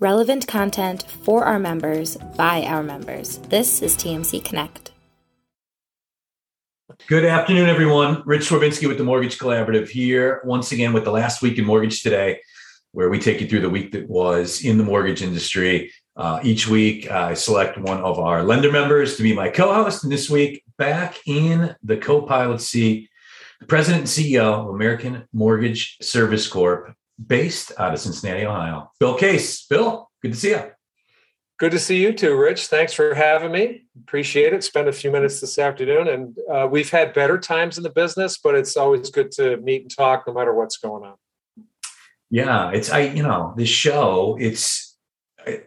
relevant content for our members by our members. This is TMC Connect. Good afternoon, everyone. Rich Swerbinsky with the Mortgage Collaborative here once again with the last week in mortgage today, where we take you through the week that was in the mortgage industry. Uh, each week, I select one of our lender members to be my co host. And this week, back in the co pilot seat, the president and CEO of American Mortgage Service Corp, based out of Cincinnati, Ohio. Bill Case. Bill, good to see you. Good to see you too, Rich. Thanks for having me. Appreciate it. Spend a few minutes this afternoon, and uh, we've had better times in the business, but it's always good to meet and talk, no matter what's going on. Yeah, it's I. You know, this show. It's I,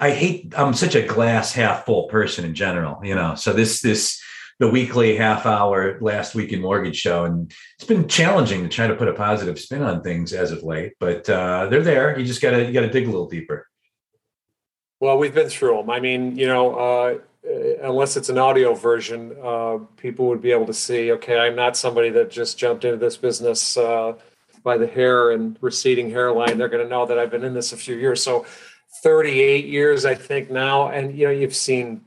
I hate. I'm such a glass half full person in general. You know, so this this the weekly half hour last week in mortgage show. And it's been challenging to try to put a positive spin on things as of late but uh, they're there. You just gotta you gotta dig a little deeper. Well we've been through them i mean you know uh, unless it's an audio version uh, people would be able to see okay i'm not somebody that just jumped into this business uh, by the hair and receding hairline. They're going to know that i've been in this a few years. So 38 years i think now. And you know you've seen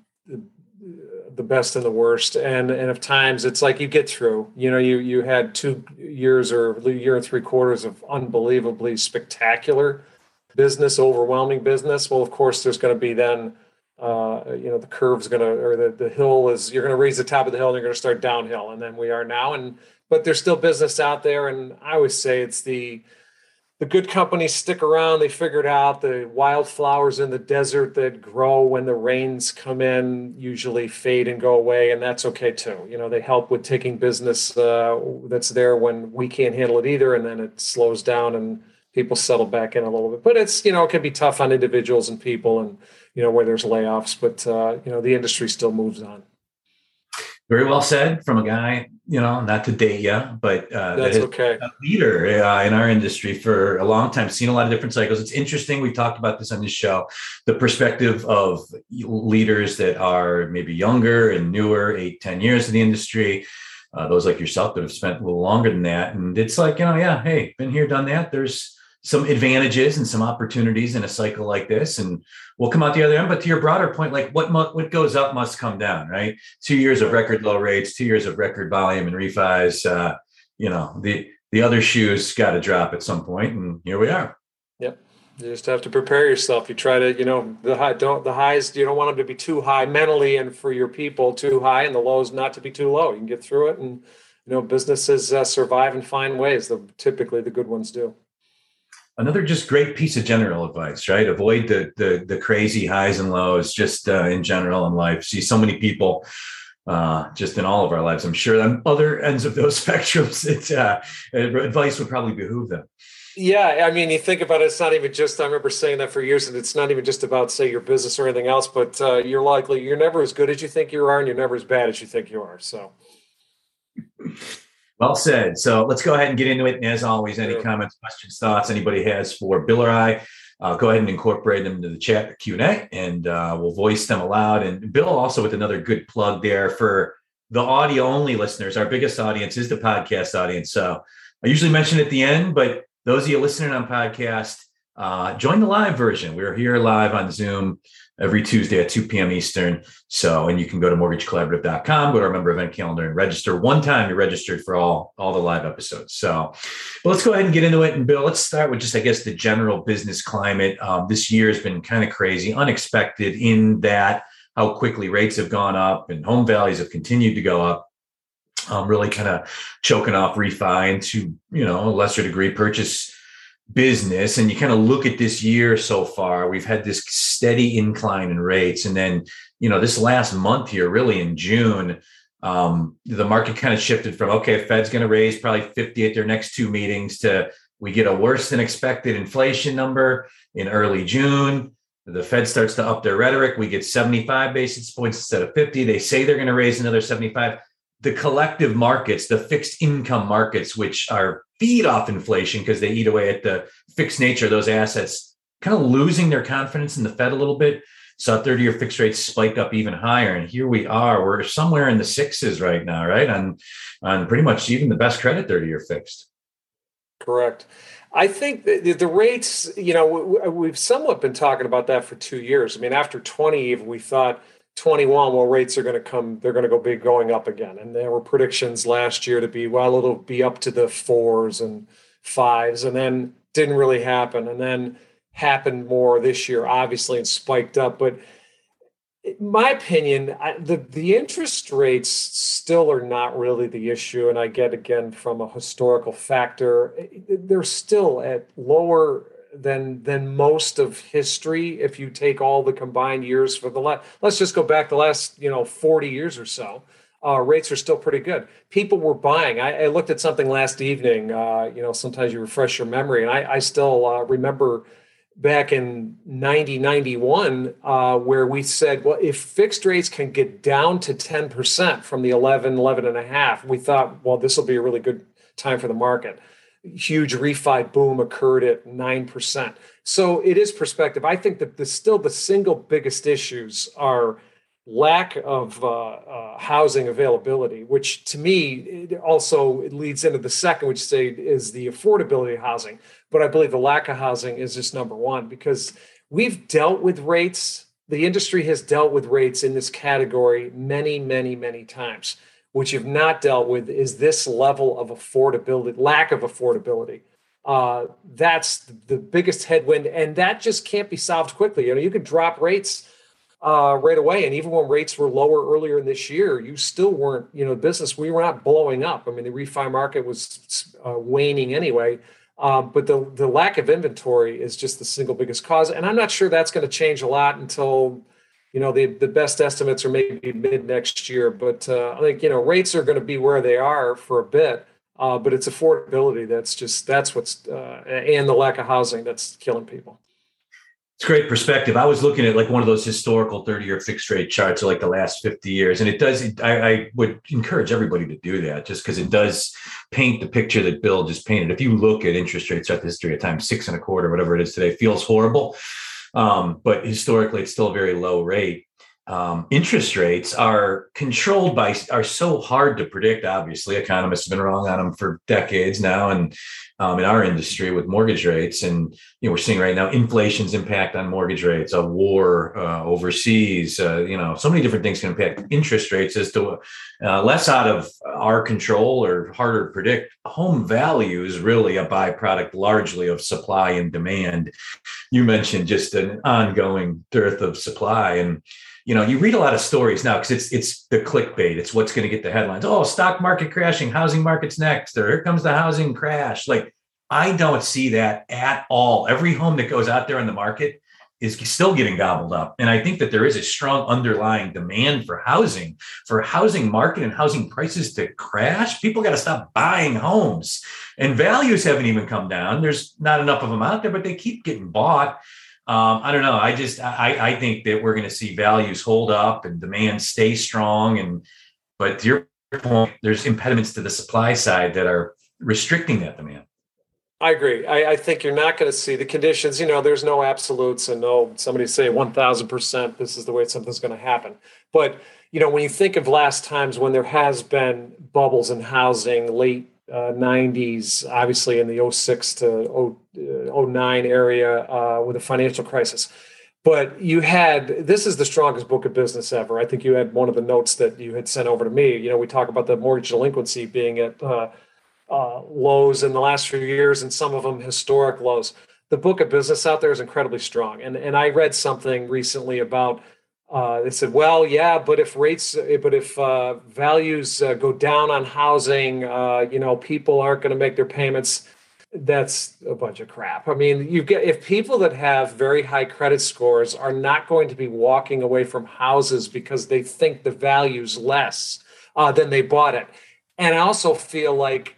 the best and the worst. And and of times it's like you get through you know you you had two years or year and three quarters of unbelievably spectacular business overwhelming business. Well of course there's going to be then uh, you know the curve's going to or the, the hill is you're going to raise the top of the hill and you're going to start downhill. And then we are now. And but there's still business out there. And i always say it's the the good companies stick around. They figured out the wildflowers in the desert that grow when the rains come in usually fade and go away, and that's okay too. You know, they help with taking business uh, that's there when we can't handle it either, and then it slows down and people settle back in a little bit. But it's you know it can be tough on individuals and people, and you know where there's layoffs, but uh, you know the industry still moves on. Very well said from a guy, you know, not to date you, but uh, that's that okay. A leader uh, in our industry for a long time, seen a lot of different cycles. It's interesting. We talked about this on this show, the perspective of leaders that are maybe younger and newer, eight, ten years in the industry. Uh, those like yourself that have spent a little longer than that, and it's like, you know, yeah, hey, been here, done that. There's some advantages and some opportunities in a cycle like this and we'll come out the other end. But to your broader point like what what goes up must come down right? Two years of record low rates two years of record volume and refis uh, you know the the other shoes got to drop at some point and here we are. Yep. You just have to prepare yourself. You try to you know the high don't the highs you don't want them to be too high mentally and for your people too high and the lows not to be too low. You can get through it and you know businesses uh, survive and find ways the typically the good ones do another just great piece of general advice right? Avoid the the, the crazy highs and lows just uh, in general in life. See so many people uh, just in all of our lives i'm sure on other ends of those spectrums it, uh, advice would probably behoove them. Yeah, I mean, you think about it, it's not even just, I remember saying that for years, and it's not even just about, say, your business or anything else, but uh, you're likely, you're never as good as you think you are, and you're never as bad as you think you are. So, well said. So let's go ahead and get into it. And as always, any comments, questions, thoughts anybody has for Bill or I, uh, go ahead and incorporate them into the chat Q and A, and uh, we'll voice them aloud. And Bill also with another good plug there for the audio only listeners. Our biggest audience is the podcast audience. So I usually mention at the end, but those of you listening on podcast, uh, join the live version. We're here live on Zoom every Tuesday at 2 p.m. Eastern. So, and you can go to mortgagecollaborative.com, go to our member event calendar and register. One time you're registered for all, all the live episodes. So, but let's go ahead and get into it. And Bill, let's start with just, I guess, the general business climate. Um, this year has been kind of crazy, unexpected in that how quickly rates have gone up and home values have continued to go up. Um, really kind of choking off refi and to, you know, a lesser degree purchase business and you kind of look at this year so far we've had this steady incline in rates and then you know this last month here really in june um, the market kind of shifted from okay fed's going to raise probably 50 at their next two meetings to we get a worse than expected inflation number in early june. The fed starts to up their rhetoric we get 75 basis points instead of 50 they say they're going to raise another 75 the collective markets, the fixed income markets, which are feed off inflation because they eat away at the fixed nature of those assets, kind of losing their confidence in the Fed a little bit. Saw 30 year fixed rates spike up even higher. And here we are. We're somewhere in the sixes right now, right? On on pretty much even the best credit 30 year fixed. Correct. I think the, the rates, you know, we've somewhat been talking about that for two years. I mean, after 20, even we thought 21, well, rates are going to come, they're going to go big going up again. And there were predictions last year to be, well, it'll be up to the fours and fives, and then didn't really happen. And then happened more this year, obviously, and spiked up. But my opinion, I, the the interest rates still are not really the issue, and I get again from a historical factor, they're still at lower than than most of history. If you take all the combined years for the last, let's just go back the last you know forty years or so. Uh, rates are still pretty good. People were buying. I, I looked at something last evening. Uh, you know, sometimes you refresh your memory, and I, I still uh, remember back in 90 91 uh, where we said well if fixed rates can get down to 10% from the 11 11 and a half we thought well this will be a really good time for the market huge refi boom occurred at 9% so it is perspective i think that the still the single biggest issues are lack of uh, uh, housing availability, which to me also leads into the second, which say is the affordability of housing. But I believe the lack of housing is just number one because we've dealt with rates. The industry has dealt with rates in this category many, many, many times. What you've not dealt with is this level of affordability, lack of affordability. Uh, that's the biggest headwind, and that just can't be solved quickly. You know, you can drop rates uh, right away. And even when rates were lower earlier in this year, you still weren't, you know, business, we were not blowing up. I mean, the refi market was uh, waning anyway. Um, but the, the lack of inventory is just the single biggest cause. And I'm not sure that's going to change a lot until, you know, the, the best estimates are maybe mid next year. But uh, I think, you know, rates are going to be where they are for a bit. Uh, but it's affordability that's just that's what's uh, and the lack of housing that's killing people. It's great perspective. I was looking at like one of those historical 30 year fixed rate charts of like the last 50 years. And it does, I, I would encourage everybody to do that just because it does paint the picture that Bill just painted. If you look at interest rates throughout the history of time, six and a quarter, whatever it is today, feels horrible. Um, but historically, it's still a very low rate. Um, interest rates are controlled by are so hard to predict obviously economists have been wrong on them for decades now and um, in our industry with mortgage rates. And you know, we're seeing right now inflation's impact on mortgage rates, a war uh, overseas. Uh, you know, so many different things can impact interest rates as to uh, less out of our control or harder to predict. Home value is really a byproduct largely of supply and demand. You mentioned just an ongoing dearth of supply and you know, you read a lot of stories now because it's it's the clickbait. It's what's going to get the headlines. Oh, stock market crashing, housing market's next, or here comes the housing crash. Like I don't see that at all. Every home that goes out there in the market is still getting gobbled up. And I think that there is a strong underlying demand for housing, for housing market and housing prices to crash. People got to stop buying homes. And values haven't even come down. There's not enough of them out there, but they keep getting bought um, I don't know. I just I, I think that we're going to see values hold up and demand stay strong. And but to your point, there's impediments to the supply side that are restricting that demand. I agree. I, I think you're not going to see the conditions. You know, there's no absolutes and no somebody say 1,000 percent this is the way something's going to happen. But you know, when you think of last times when there has been bubbles in housing, late uh, 90s, obviously in the 06 to 09 area uh, with a financial crisis. But you had this is the strongest book of business ever. I think you had one of the notes that you had sent over to me. You know, we talk about the mortgage delinquency being at uh, uh lows in the last few years, and some of them historic lows. The book of business out there is incredibly strong. And and I read something recently about uh, they said, well, yeah, but if rates, but if uh, values uh, go down on housing, uh, you know, people aren't going to make their payments. That's a bunch of crap. I mean, you get if people that have very high credit scores are not going to be walking away from houses because they think the value's less uh, than they bought it. And I also feel like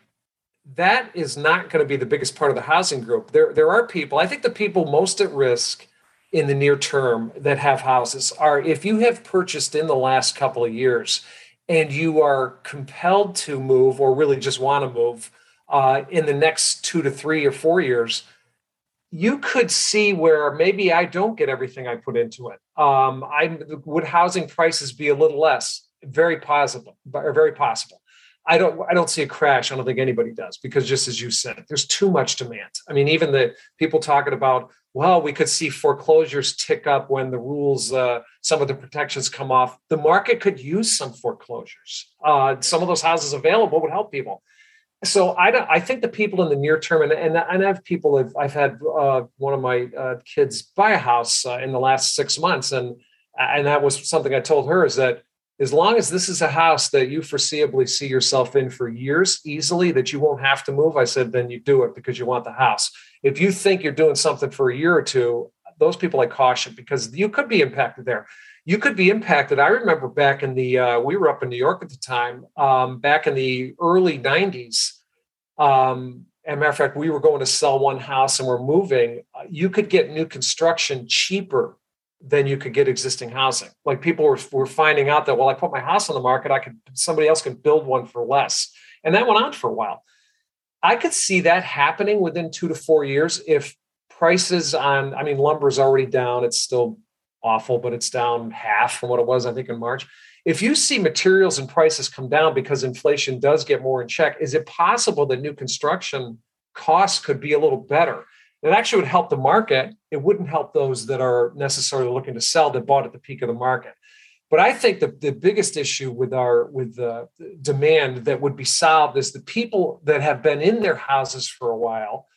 that is not going to be the biggest part of the housing group. There, there are people. I think the people most at risk in the near term that have houses are if you have purchased in the last couple of years and you are compelled to move or really just want to move uh, in the next two to three or four years, you could see where maybe I don't get everything I put into it. Um, I would housing prices be a little less? Very possible, or very possible. I don't I don't see a crash. I don't think anybody does because just as you said, there's too much demand. I mean, even the people talking about well, we could see foreclosures tick up when the rules, uh, some of the protections come off. The market could use some foreclosures. Uh, some of those houses available would help people. So I don't. I think the people in the near term, and and, and I have people. Have, I've had uh, one of my uh, kids buy a house uh, in the last six months, and and that was something I told her is that as long as this is a house that you foreseeably see yourself in for years easily that you won't have to move i said then you do it because you want the house if you think you're doing something for a year or two those people i caution because you could be impacted there you could be impacted i remember back in the uh, we were up in new york at the time um, back in the early 90s um, as a matter of fact we were going to sell one house and we're moving you could get new construction cheaper than you could get existing housing. Like people were, were finding out that, well, I put my house on the market, I could, somebody else can build one for less. And that went on for a while. I could see that happening within two to four years if prices on, I mean, lumber is already down. It's still awful, but it's down half from what it was, I think, in March. If you see materials and prices come down because inflation does get more in check, is it possible that new construction costs could be a little better? It actually would help the market. It wouldn't help those that are necessarily looking to sell that bought at the peak of the market. But I think the, the biggest issue with our with the demand that would be solved is the people that have been in their houses for a while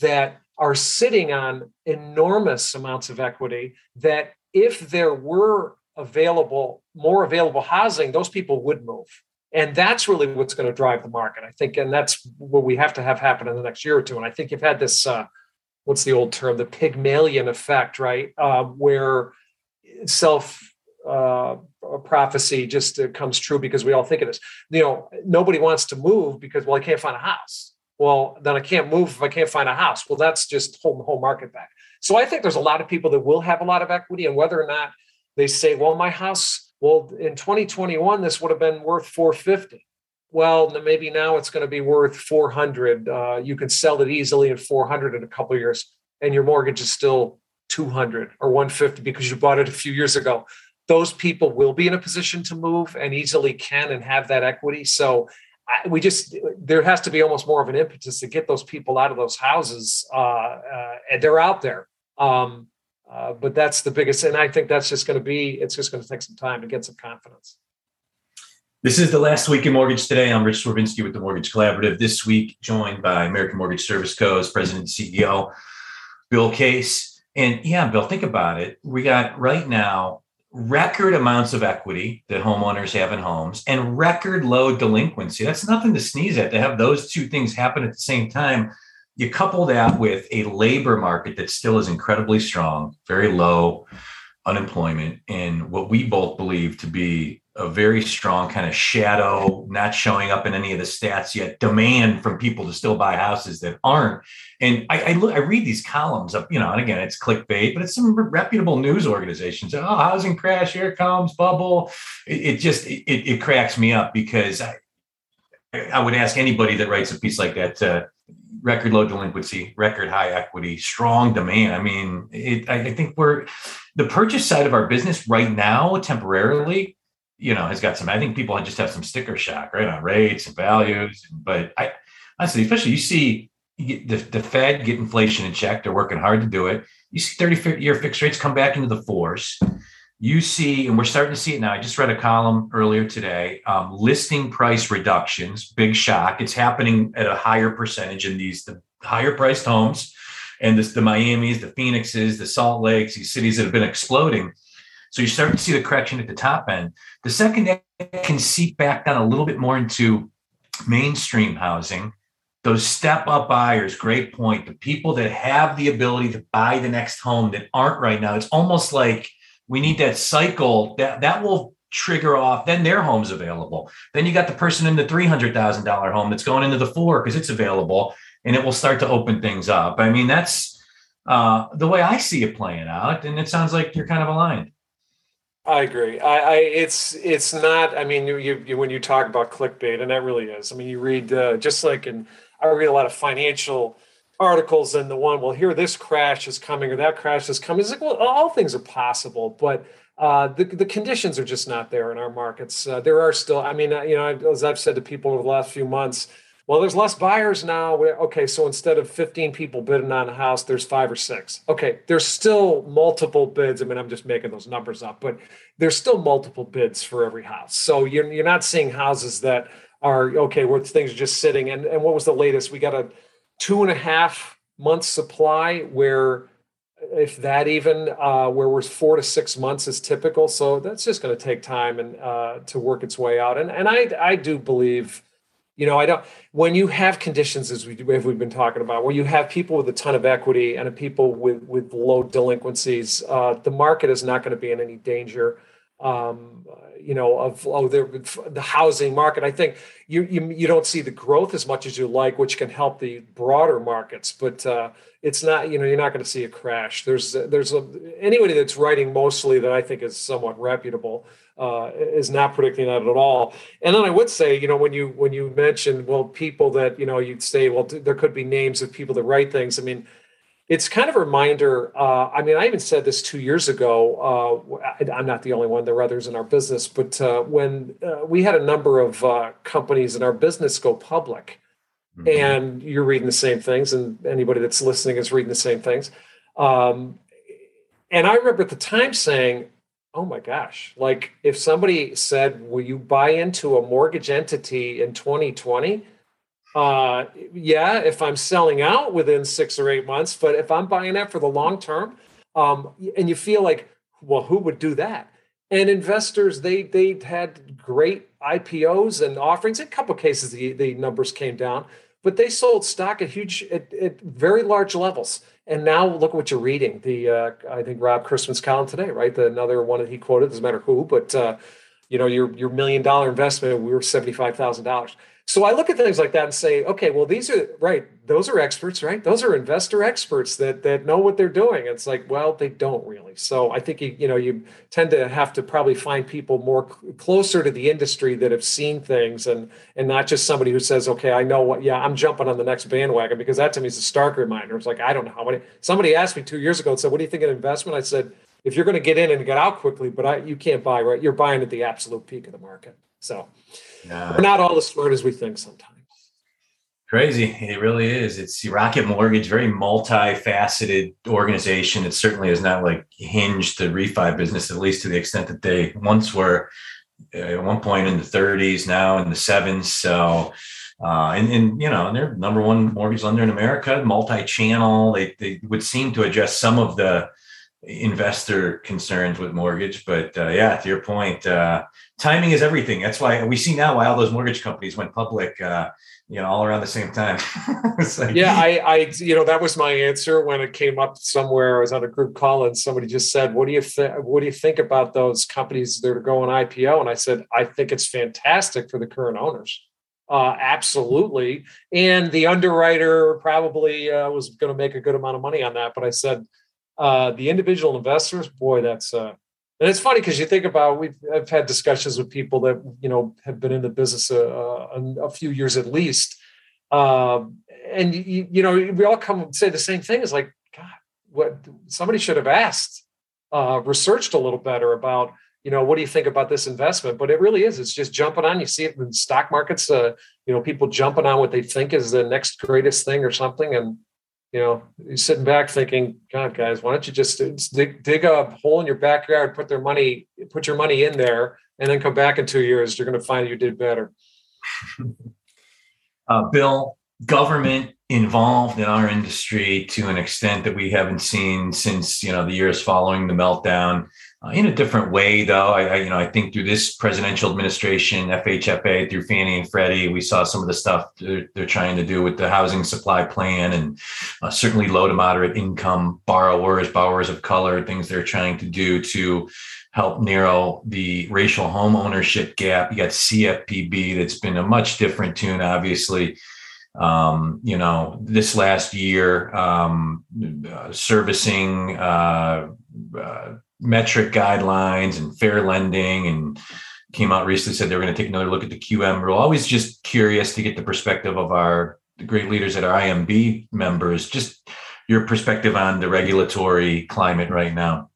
that are sitting on enormous amounts of equity that if there were available more available housing those people would move and that's really what's going to drive the market i think and that's what we have to have happen in the next year or two and i think you've had this uh, what's the old term, the Pygmalion effect, right? Um, where self uh, prophecy just comes true because we all think it is. You know, nobody wants to move because, well, I can't find a house. Well, then I can't move if I can't find a house. Well, that's just holding the whole market back. So I think there's a lot of people that will have a lot of equity, and whether or not they say, well, my house, well, in 2021, this would have been worth 450 well maybe now it's going to be worth 400 uh, you can sell it easily at 400 in a couple years and your mortgage is still 200 or 150 because you bought it a few years ago those people will be in a position to move and easily can and have that equity so I, we just there has to be almost more of an impetus to get those people out of those houses uh, uh, and they're out there um, uh, but that's the biggest and i think that's just going to be it's just going to take some time to get some confidence this is the last week in Mortgage Today. I'm Rich Swerbinsky with the Mortgage Collaborative. This week, joined by American Mortgage Service Co.'s President and CEO, Bill Case. And yeah, Bill, think about it. We got right now record amounts of equity that homeowners have in homes and record low delinquency. That's nothing to sneeze at to have those two things happen at the same time. You couple that with a labor market that still is incredibly strong, very low unemployment, and what we both believe to be a very strong kind of shadow, not showing up in any of the stats yet, demand from people to still buy houses that aren't. And I, I, look, I read these columns of, you know, and again, it's clickbait, but it's some reputable news organizations. Oh, housing crash, here comes bubble. It, it just it, it cracks me up because I, I would ask anybody that writes a piece like that to record low delinquency, record high equity, strong demand. I mean, it, I, I think we're the purchase side of our business right now, temporarily, you know, has got some. I think people just have some sticker shock, right, on rates and values. But I honestly, especially you see the, the Fed get inflation in check. They're working hard to do it. You see 30 year fixed rates come back into the fours. You see, and we're starting to see it now. I just read a column earlier today. Um, listing price reductions, big shock. It's happening at a higher percentage in these the higher priced homes, and this the Miami's, the Phoenixes, the Salt Lakes, these cities that have been exploding so you start to see the correction at the top end. The second can seep back down a little bit more into mainstream housing. Those step up buyers, great point. The people that have the ability to buy the next home that aren't right now, it's almost like we need that cycle that that will trigger off. Then their home's available. Then you got the person in the three hundred thousand dollar home that's going into the four because it's available, and it will start to open things up. I mean, that's uh, the way I see it playing out, and it sounds like you're kind of aligned. I agree. I, I, it's it's not. I mean, you, you when you talk about clickbait, and that really is. I mean, you read uh, just like in I read a lot of financial articles and the one, well, here this crash is coming or that crash is coming. It's like, well, all things are possible, but uh, the the conditions are just not there in our markets. Uh, there are still, I mean, uh, you know, as I've said to people over the last few months, well, there's less buyers now. Okay, so instead of 15 people bidding on a house, there's five or six. Okay, there's still multiple bids. I mean, I'm just making those numbers up, but there's still multiple bids for every house. So you're you're not seeing houses that are okay where things are just sitting. And and what was the latest? We got a two and a half month supply where if that even uh, where we're four to six months is typical so that's just going to take time and uh, to work its way out and and i i do believe you know i don't when you have conditions as we as we've been talking about where you have people with a ton of equity and people with with low delinquencies uh, the market is not going to be in any danger um, you know, of oh, the, the housing market. I think you, you you don't see the growth as much as you like, which can help the broader markets. But uh, it's not, you know, you're not going to see a crash. There's there's a, anybody that's writing mostly that I think is somewhat reputable. Uh, is not predicting that at all. And then I would say, you know, when you when you mentioned well, people that you know, you'd say, well, there could be names of people that write things. I mean, it's kind of a reminder. Uh, I mean, I even said this two years ago. Uh, I'm not the only one. There are others in our business, but uh, when uh, we had a number of uh, companies in our business go public, mm-hmm. and you're reading the same things, and anybody that's listening is reading the same things. Um, and I remember at the time saying, "Oh my gosh!" Like if somebody said, "Will you buy into a mortgage entity in 2020?" uh, yeah, if I'm selling out within six or eight months, but if I'm buying that for the long term, um, and you feel like, well, who would do that? And investors, they they had great IPOs and offerings. In a couple cases, the, the numbers came down, but they sold stock at huge, at, at very large levels. And now look at what you're reading. The uh, I think Rob Chrisman's column today, right? The another one that he quoted doesn't matter who, but uh, you know your your million dollar investment, we were seventy five thousand dollars. So I look at things like that and say, okay, well, these are right. Those are experts, right? Those are investor experts that that know what they're doing. It's like, well, they don't really. So I think you you know you tend to have to probably find people more cl- closer to the industry that have seen things and and not just somebody who says, okay, I know what. Yeah, I'm jumping on the next bandwagon because that to me is a stark reminder. It's like I don't know how many. Somebody asked me two years ago and said, what do you think of investment? I said, if you're going to get in and get out quickly, but I, you can't buy right. You're buying at the absolute peak of the market. So yeah. we're not all as smart as we think sometimes. Crazy. It really is. It's Rocket Mortgage, very multifaceted organization. It certainly is not like hinged to refi business, at least to the extent that they once were uh, at one point in the 30s, now in the sevens. So, uh, and, and, you know, they're number one mortgage lender in America, multi-channel. They, they would seem to address some of the investor concerns with mortgage. But uh, yeah, to your point, uh, timing is everything. That's why we see now why all those mortgage companies went public. Uh, you know, all around the same time. like, yeah, I, I, you know, that was my answer when it came up somewhere. I was on a group call and somebody just said, "What do you think? What do you think about those companies that are going IPO?" And I said, "I think it's fantastic for the current owners." Uh, absolutely. And the underwriter probably uh, was going to make a good amount of money on that. But I said, uh, the individual investors, boy, that's uh, and it's funny because you think about we've I've had discussions with people that you know have been in the business a, a, a few years at least, um, and you, you know we all come and say the same thing. Is like God, what somebody should have asked, uh, researched a little better about you know what do you think about this investment? But it really is. It's just jumping on. You see it in stock markets. Uh, you know people jumping on what they think is the next greatest thing or something, and you know, you're sitting back thinking, God, guys, why don't you just dig, dig a hole in your backyard, put their money, put your money in there, and then come back in two years. You're going to find you did better. Uh, Bill, government involved in our industry to an extent that we haven't seen since you know the years following the meltdown. Uh, in a different way, though, I, I, you know I think through this presidential administration, FHFA through Fannie and Freddie, we saw some of the stuff they're, they're trying to do with the housing supply plan, and uh, certainly low to moderate income borrowers, borrowers of color, things they're trying to do to help narrow the racial home ownership gap. You got CFPB, that's been a much different tune, obviously. Um, you know, this last year, um, uh, servicing. Uh, uh metric guidelines and fair lending and came out recently said they were going to take another look at the QM rule. Always just curious to get the perspective of our great leaders at our IMB members. Just your perspective on the regulatory climate right now.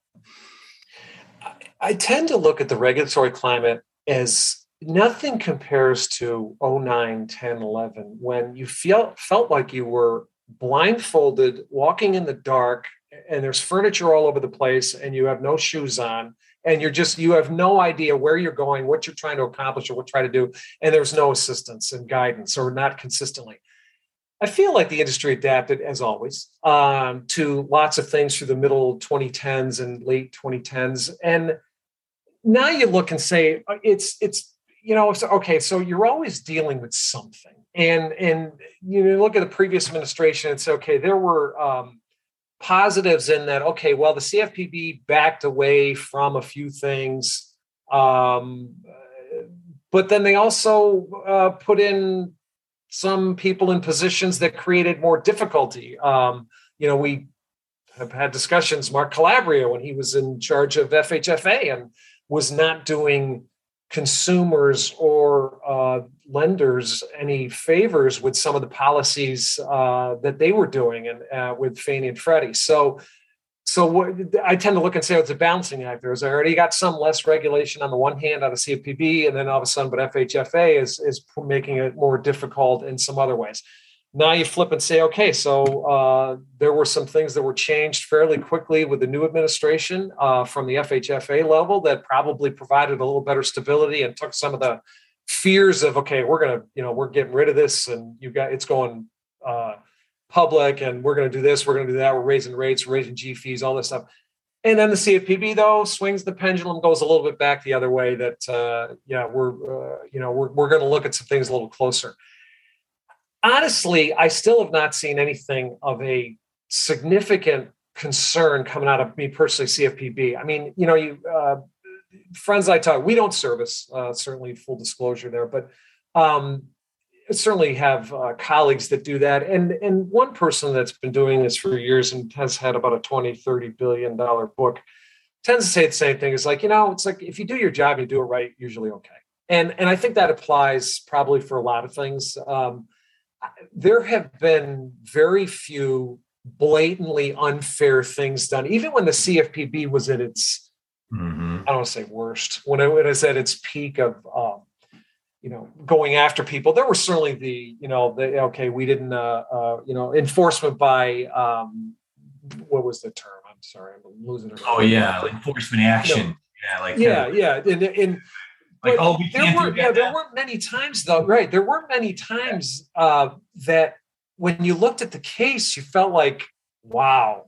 I tend to look at the regulatory climate as nothing compares to 09, 10, 11, when you feel, felt like you were blindfolded, walking in the dark, and there's furniture all over the place, and you have no shoes on, and you're just, you have no idea where you're going, what you're trying to accomplish, or what you're to do, and there's no assistance and guidance, or not consistently. I feel like the industry adapted, as always, um, to lots of things through the middle 2010s and late 2010s. And now you look and say uh, it's it's you know okay, so you're always dealing with something, and and you look at the previous administration and say okay, there were um, positives in that. Okay, well the CFPB backed away from a few things. Um, but then they also uh, put in some people in positions that created more difficulty. Um, you know, we have had discussions. Mark Calabria, when he was in charge of FHFA, and was not doing consumers or uh, lenders any favors with some of the policies uh, that they were doing and uh, with Fannie and Freddie. So so what, I tend to look and say oh, it's a balancing act. There's already got some less regulation on the one hand out of CFPB, and then all of a sudden, but FHFA is is making it more difficult in some other ways. Now you flip and say, okay, so uh, there were some things that were changed fairly quickly with the new administration uh, from the FHFA level that probably provided a little better stability and took some of the fears of okay, we're gonna, you know, we're getting rid of this, and you got it's going. Uh, public and we're to do this, we're to do that, we're raising rates, raising G fees, all this stuff. And then the CFPB though swings the pendulum, goes a little bit back the other way. That uh, yeah, we're uh, you know we're we're going to look at some things a little closer. Honestly, I still have not seen anything of a significant concern coming out of me personally, CFPB. I mean, you know, you uh, friends I talk, we don't service uh, certainly full disclosure there, but um, certainly have uh, colleagues that do that. And and one person that's been doing this for years and has had about a 20 30 billion dollar book tends to say the same thing. It's like you know it's like if you do your job you do it right usually okay. And and i think that applies probably for a lot of things. Um, there have been very few blatantly unfair things done even when the cfpb was at its mm-hmm. i don't want to say worst when it was at its peak of um, you know going after people there were certainly the you know the okay we didn't uh, uh you know enforcement by um what was the term i'm sorry i'm losing it oh yeah like enforcement action no. yeah like yeah yeah and, and like oh we there were yeah, there weren't many times though right there weren't many times uh that when you looked at the case you felt like wow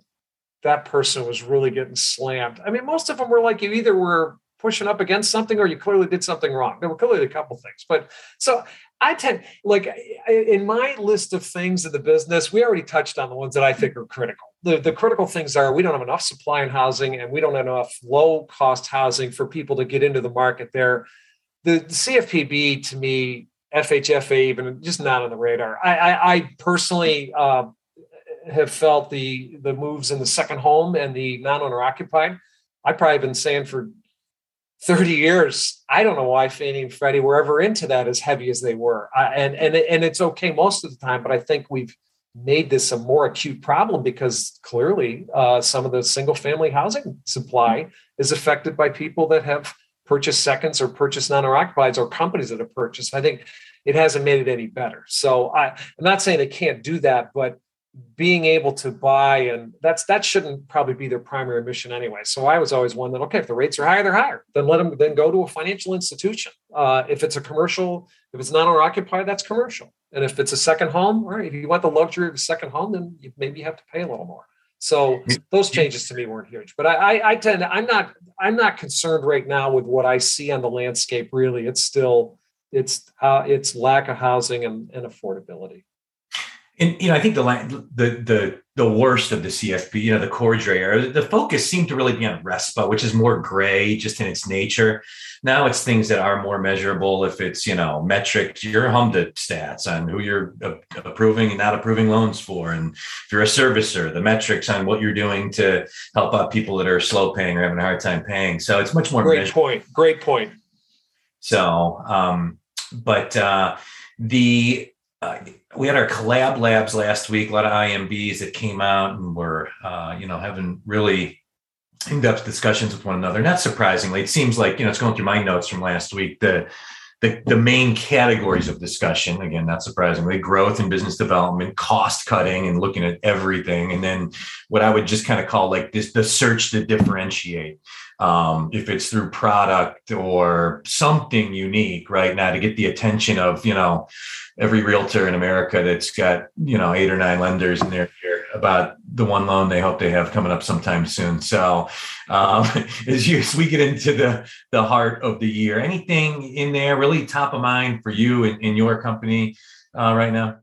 that person was really getting slammed i mean most of them were like you either were pushing up against something or you clearly did something wrong. There were clearly a couple things. But so I tend, like in my list of things in the business, we already touched on the ones that I think are critical. The, the critical things are we don't have enough supply in housing and we don't have enough low cost housing for people to get into the market there. The, CFPB to me, FHFA even just not on the radar. I, I, I personally uh, have felt the the moves in the second home and the non-owner occupied. I've probably been saying for 30 years, I don't know why Fannie and Freddie were ever into that as heavy as they were. And, and, and it's okay most of the time, but I think we've made this a more acute problem because clearly uh, some of the single family housing supply is affected by people that have purchased seconds or purchase non-occupieds or companies that have purchased. I think it hasn't made it any better. So I, I'm not saying they can't do that, but being able to buy and that's that shouldn't probably be their primary mission anyway so i was always one that okay if the rates are higher they're higher then let them then go to a financial institution uh, if it's a commercial if it's not owner occupied that's commercial and if it's a second home or if you want the luxury of a second home then you maybe have to pay a little more so those changes to me weren't huge but I, I, I tend to, i'm not i'm not concerned right now with what i see on the landscape really. It's still it's uh, it's lack of housing and, and affordability and you know, I think the the the the worst of the CFP, you know, the Cordray era, the focus seemed to really be on RESPA, which is more gray just in its nature. Now it's things that are more measurable. If it's you know metrics, your HMDA stats on who you're approving and not approving loans for, and if you're a servicer, the metrics on what you're doing to help out people that are slow paying or having a hard time paying. So it's much more. Great measurable. point. Great point. So, um, but uh, the uh, we had our collab labs last week, a lot of IMBs that came out and were, uh, you know, having really in-depth discussions with one another. Not surprisingly, it seems like you know it's going through my notes from last week. The the, the main categories of discussion again not surprisingly growth and business development cost cutting and looking at everything and then what i would just kind of call like this the search to differentiate um, if it's through product or something unique right? Now to get the attention of you know every realtor in america that's got you know eight or nine lenders in there about the one loan they hope they have coming up sometime soon. So um, as, you, as we get into the the heart of the year anything in there really top of mind for you and in your company uh, right now?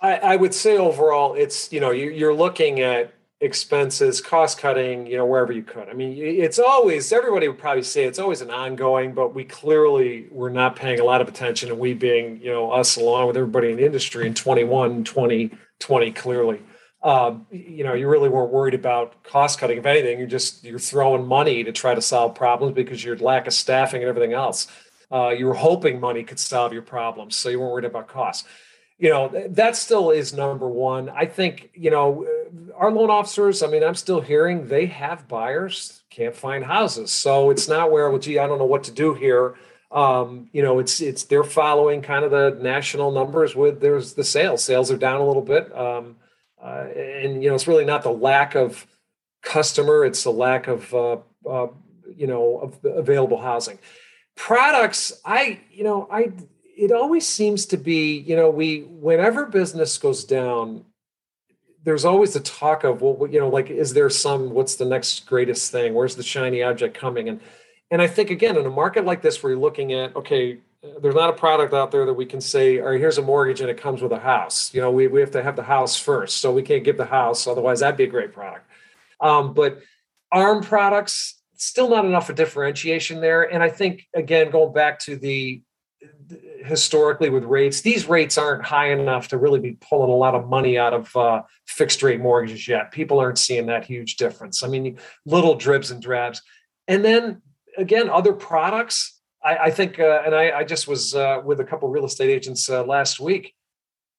I, I, would say overall it's you know you, you're looking at expenses, cost cutting, you know, wherever you could. I mean, it's always, everybody would probably say it's always an ongoing, but we clearly were not paying a lot of attention. And we being, you know, us along with everybody in the industry in 21, 2020, clearly. Uh, you know, you really weren't worried about cost cutting. If anything, you're just you're throwing money to try to solve problems because your lack of staffing and everything else. Uh, you were hoping money could solve your problems, so you weren't worried about costs you know that still is number one i think you know our loan officers i mean i'm still hearing they have buyers can't find houses. So it's not where well gee i don't know what to do here. Um, you know it's it's they're following kind of the national numbers with there's the sales. Sales are down a little bit. Um, uh, and you know it's really not the lack of customer it's the lack of uh, uh, you know of available housing. Products i you know i it always seems to be, you know, we whenever business goes down, there's always the talk of, well, you know, like, is there some, what's the next greatest thing? Where's the shiny object coming? And and I think again, in a market like this, where you're looking at, okay, there's not a product out there that we can say, all right, here's a mortgage and it comes with a house. You know, we, we have to have the house first. So we can't give the house. Otherwise, that'd be a great product. Um, but ARM products, still not enough of differentiation there. And I think, again, going back to the historically with rates, these rates aren't high enough to really be pulling a lot of money out of uh, fixed rate mortgages yet. People aren't seeing that huge difference. I mean, little dribs and drabs. And then again, other products. I, I think, uh, and I, I, just was uh, with a couple real estate agents uh, last week.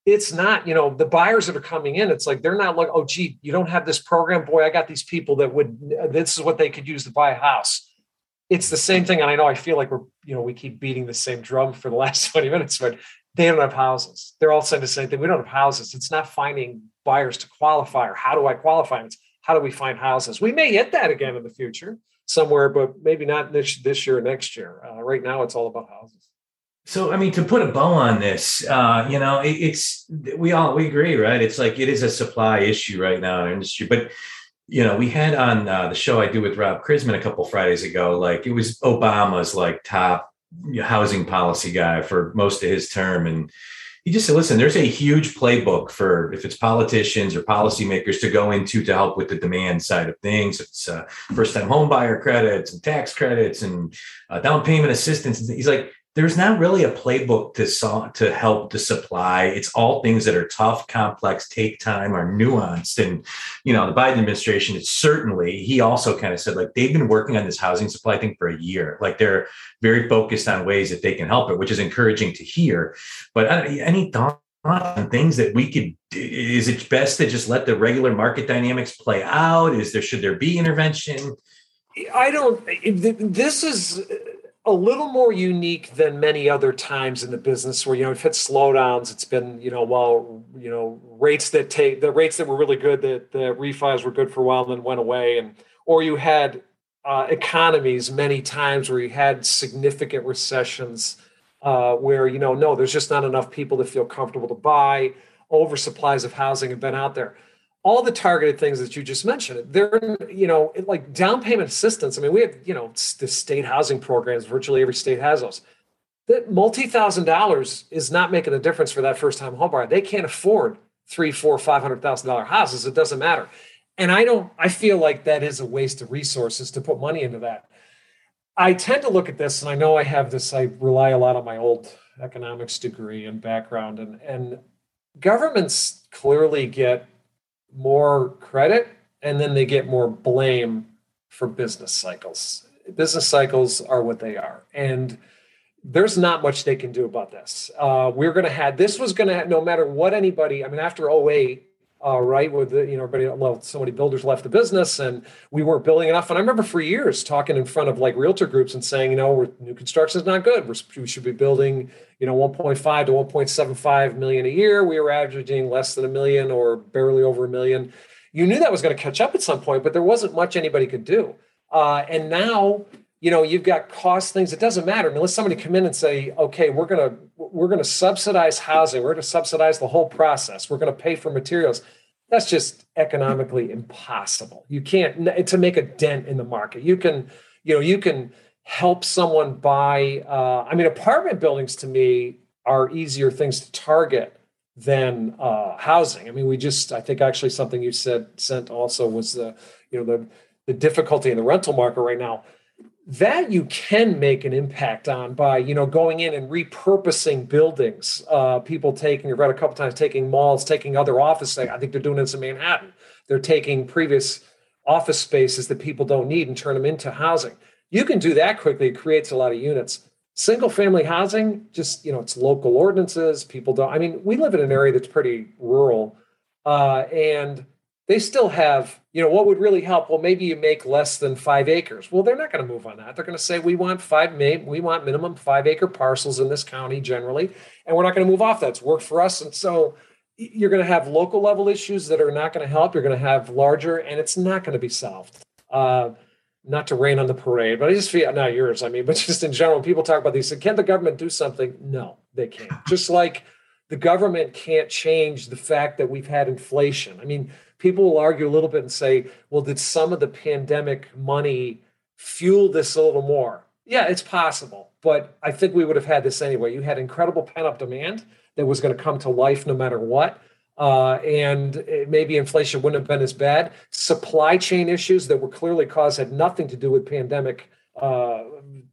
It's not, you know, the buyers that are coming in. It's like they're not like, oh, gee, you don't have this program, boy. I got these people that would. This is what they could use to buy a house it's the same thing. And I know I feel like we're, you know, we keep beating the same drum for the last 20 minutes, but they don't have houses. They're all saying the same thing. We don't have houses. It's not finding buyers to qualify or how do I qualify? It's how do we find houses? We may get that again in the future somewhere, but maybe not this, this year or next year. Uh, right now, it's all about houses. So, I mean, to put a bow on this, uh, you know, it, it's we all we agree, right? It's like it is a supply issue right now in our industry, but you know, we had on uh, the show I do with Rob Chrisman a couple Fridays ago, like it was Obama's like top housing policy guy for most of his term. And he just said, listen, there's a huge playbook for if it's politicians or policymakers to go into to help with the demand side of things. It's uh, first time home buyer credits and tax credits and uh, down payment assistance. He's like, there's not really a playbook to solve, to help the supply. It's all things that are tough, complex, take time, are nuanced. And you know, the Biden administration is certainly. He also kind of said like they've been working on this housing supply thing for a year. Like they're very focused on ways that they can help it, which is encouraging to hear. But uh, any thought on things that we could is it best to just let the regular market dynamics play out is there should there be intervention i don't this is a little more unique than many other times in the business where you know we've slowdowns. It's been you know while you know rates that take the rates that were really good that the refis were good for a while and then went away. And or you had uh, economies many times where you had significant recessions uh, where you know no there's just not enough people to feel comfortable to buy. Oversupplies of housing have been out there all the targeted things that you just mentioned they're you know like down payment assistance. I mean we have you know the state housing programs virtually every state has those. That multi-thousand dollars is not making a difference for that first time homebuyer. They can't afford three four five hundred thousand dollar houses. It doesn't matter. And i don't i feel like that is a waste of resources to put money into that. I tend to look at this and i know i have this i rely a lot on my old economics degree and background and and governments clearly get more credit and then they get more blame for business cycles. Business cycles are what they are. And there's not much they can do about this. Uh, we're going to have this was going to no matter what anybody. I mean, after 08, uh, right, with the you know everybody, well, so many builders left the business, and we weren't building enough. And I remember for years talking in front of like realtor groups and saying, you know, new construction is not good. We're, we should be building, you know, 1.5 to 1.75 million a year. We were averaging less than a million or barely over a million. You knew that was going to catch up at some point, but there wasn't much anybody could do. Uh, and now you know you've got cost things. It doesn't matter. Unless somebody come in and say okay we're going to we're going to subsidize housing. We're going to subsidize the whole process. We're going to pay for materials. That's just economically impossible. You can't to make a dent in the market. You can you know you can help someone buy uh, i mean apartment buildings to me are easier things to target than uh, housing. I mean we just i think actually something you said sent also was the you know the the difficulty in the rental market right now that you can make an impact on by you know going in and repurposing buildings uh, people taking you've read a couple times taking malls taking other office i think they're doing this in manhattan. They're taking previous office spaces that people don't need and turn them into housing. You can do that quickly. It creates a lot of units. Single family housing just you know it's local ordinances. People don't i mean we live in an area that's pretty rural uh, and they still have, you know, what would really help? Well, maybe you make less than five acres. Well, they're not going to move on that. They're going to say we want five, we want minimum five acre parcels in this county generally, and we're not going to move off that. It's worked for us, and so you're going to have local level issues that are not going to help. You're going to have larger, and it's not going to be solved. Uh, not to rain on the parade, but I just feel not yours. I mean, but just in general, people talk about these. Can the government do something? No, they can't. Just like the government can't change the fact that we've had inflation. I mean, people will argue a little bit and say, well, did some of the pandemic money fuel this a little more? Yeah, it's possible. But I think we would have had this anyway. You had incredible pent up demand that was going to come to life no matter what. Uh, and maybe inflation wouldn't have been as bad. Supply chain issues that were clearly caused had nothing to do with pandemic uh,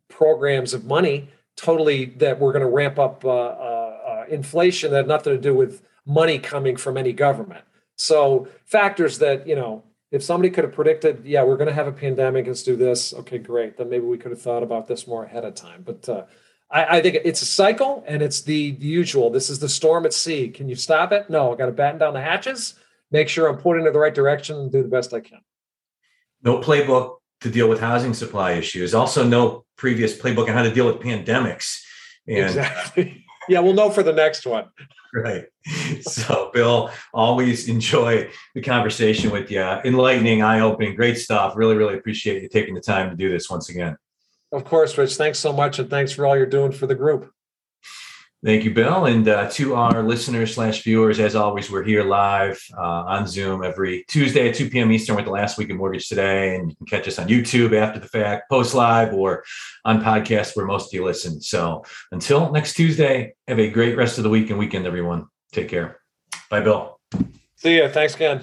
programs of money, totally that were going to ramp up uh, uh, uh, inflation that had nothing to do with money coming from any government. So factors that, you know, if somebody could have predicted, yeah, we're going to have a pandemic, let's do this. Okay, great. Then maybe we could have thought about this more ahead of time. But uh, I, I, think it's a cycle and it's the, the usual. This is the storm at sea. Can you stop it? No, I got to batten down the hatches, make sure I'm pointing in the right direction and do the best I can. No playbook to deal with housing supply issues. Also, no previous playbook on how to deal with pandemics. And, exactly. Yeah, we'll know for the next one. Right. So, Bill, always enjoy the conversation with you. Enlightening, eye opening, great stuff. Really, really appreciate you taking the time to do this once again. Of course, Rich. Thanks so much. And thanks for all you're doing for the group. Thank you, Bill. And uh, to our listeners slash viewers, as always, we're here live uh, on Zoom every Tuesday at 2 p.m. Eastern with the last week of Mortgage Today. And you can catch us on YouTube after the fact, post live, or on podcast where most of you listen. So until next Tuesday, have a great rest of the week and weekend, everyone. Take care. Bye, Bill. See ya. Thanks again.